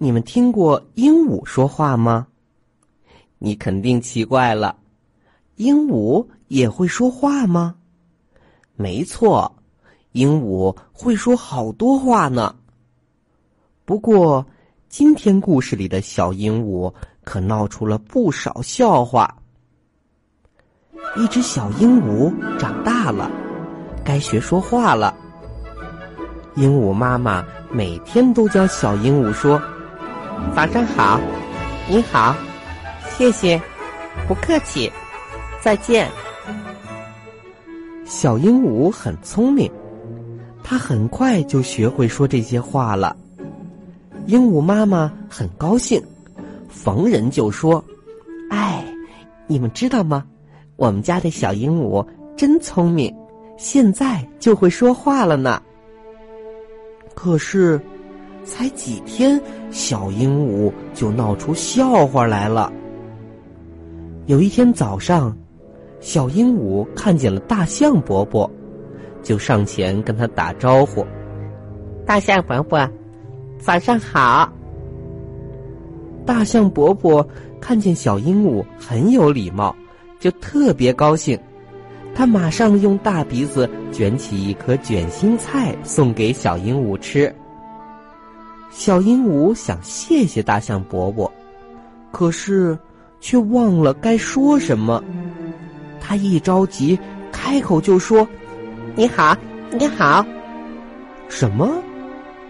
你们听过鹦鹉说话吗？你肯定奇怪了，鹦鹉也会说话吗？没错，鹦鹉会说好多话呢。不过，今天故事里的小鹦鹉可闹出了不少笑话。一只小鹦鹉长大了，该学说话了。鹦鹉妈妈每天都教小鹦鹉说：“早上好，你好，谢谢，不客气，再见。”小鹦鹉很聪明，它很快就学会说这些话了。鹦鹉妈妈很高兴，逢人就说：“哎，你们知道吗？我们家的小鹦鹉真聪明，现在就会说话了呢。”可是，才几天，小鹦鹉就闹出笑话来了。有一天早上，小鹦鹉看见了大象伯伯，就上前跟他打招呼：“大象伯伯，早上好。”大象伯伯看见小鹦鹉很有礼貌，就特别高兴。他马上用大鼻子卷起一颗卷心菜送给小鹦鹉吃。小鹦鹉想谢谢大象伯伯，可是却忘了该说什么。他一着急，开口就说：“你好，你好。”什么？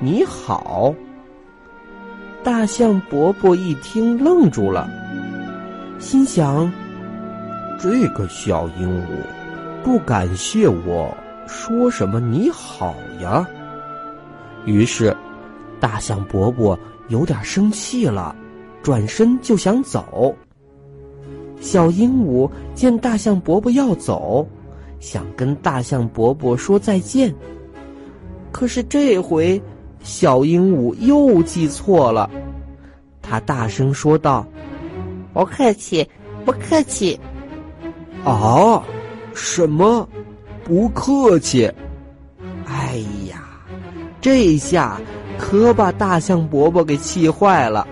你好？大象伯伯一听愣住了，心想：这个小鹦鹉。不感谢我，说什么你好呀？于是，大象伯伯有点生气了，转身就想走。小鹦鹉见大象伯伯要走，想跟大象伯伯说再见。可是这回，小鹦鹉又记错了，他大声说道：“不客气，不客气。”啊！什么？不客气！哎呀，这下可把大象伯伯给气坏了。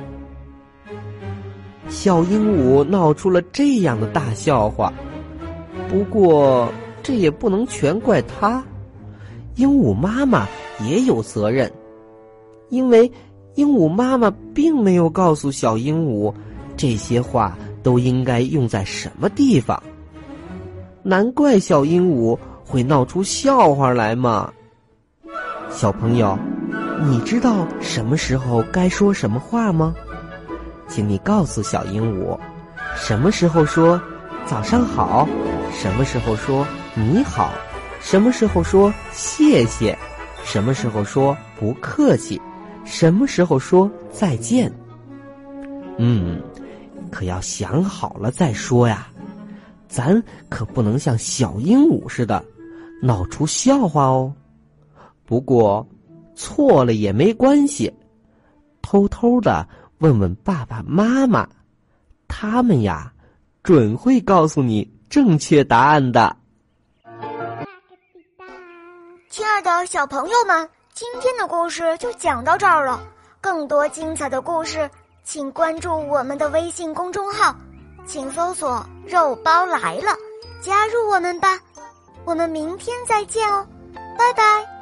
小鹦鹉闹出了这样的大笑话，不过这也不能全怪他，鹦鹉妈妈也有责任，因为鹦鹉妈妈并没有告诉小鹦鹉这些话都应该用在什么地方。难怪小鹦鹉会闹出笑话来嘛！小朋友，你知道什么时候该说什么话吗？请你告诉小鹦鹉，什么时候说“早上好”，什么时候说“你好”，什么时候说“谢谢”，什么时候说“不客气”，什么时候说“再见”。嗯，可要想好了再说呀。咱可不能像小鹦鹉似的闹出笑话哦。不过错了也没关系，偷偷的问问爸爸妈妈，他们呀准会告诉你正确答案的。亲爱的小朋友们，今天的故事就讲到这儿了。更多精彩的故事，请关注我们的微信公众号。请搜索“肉包来了”，加入我们吧！我们明天再见哦，拜拜。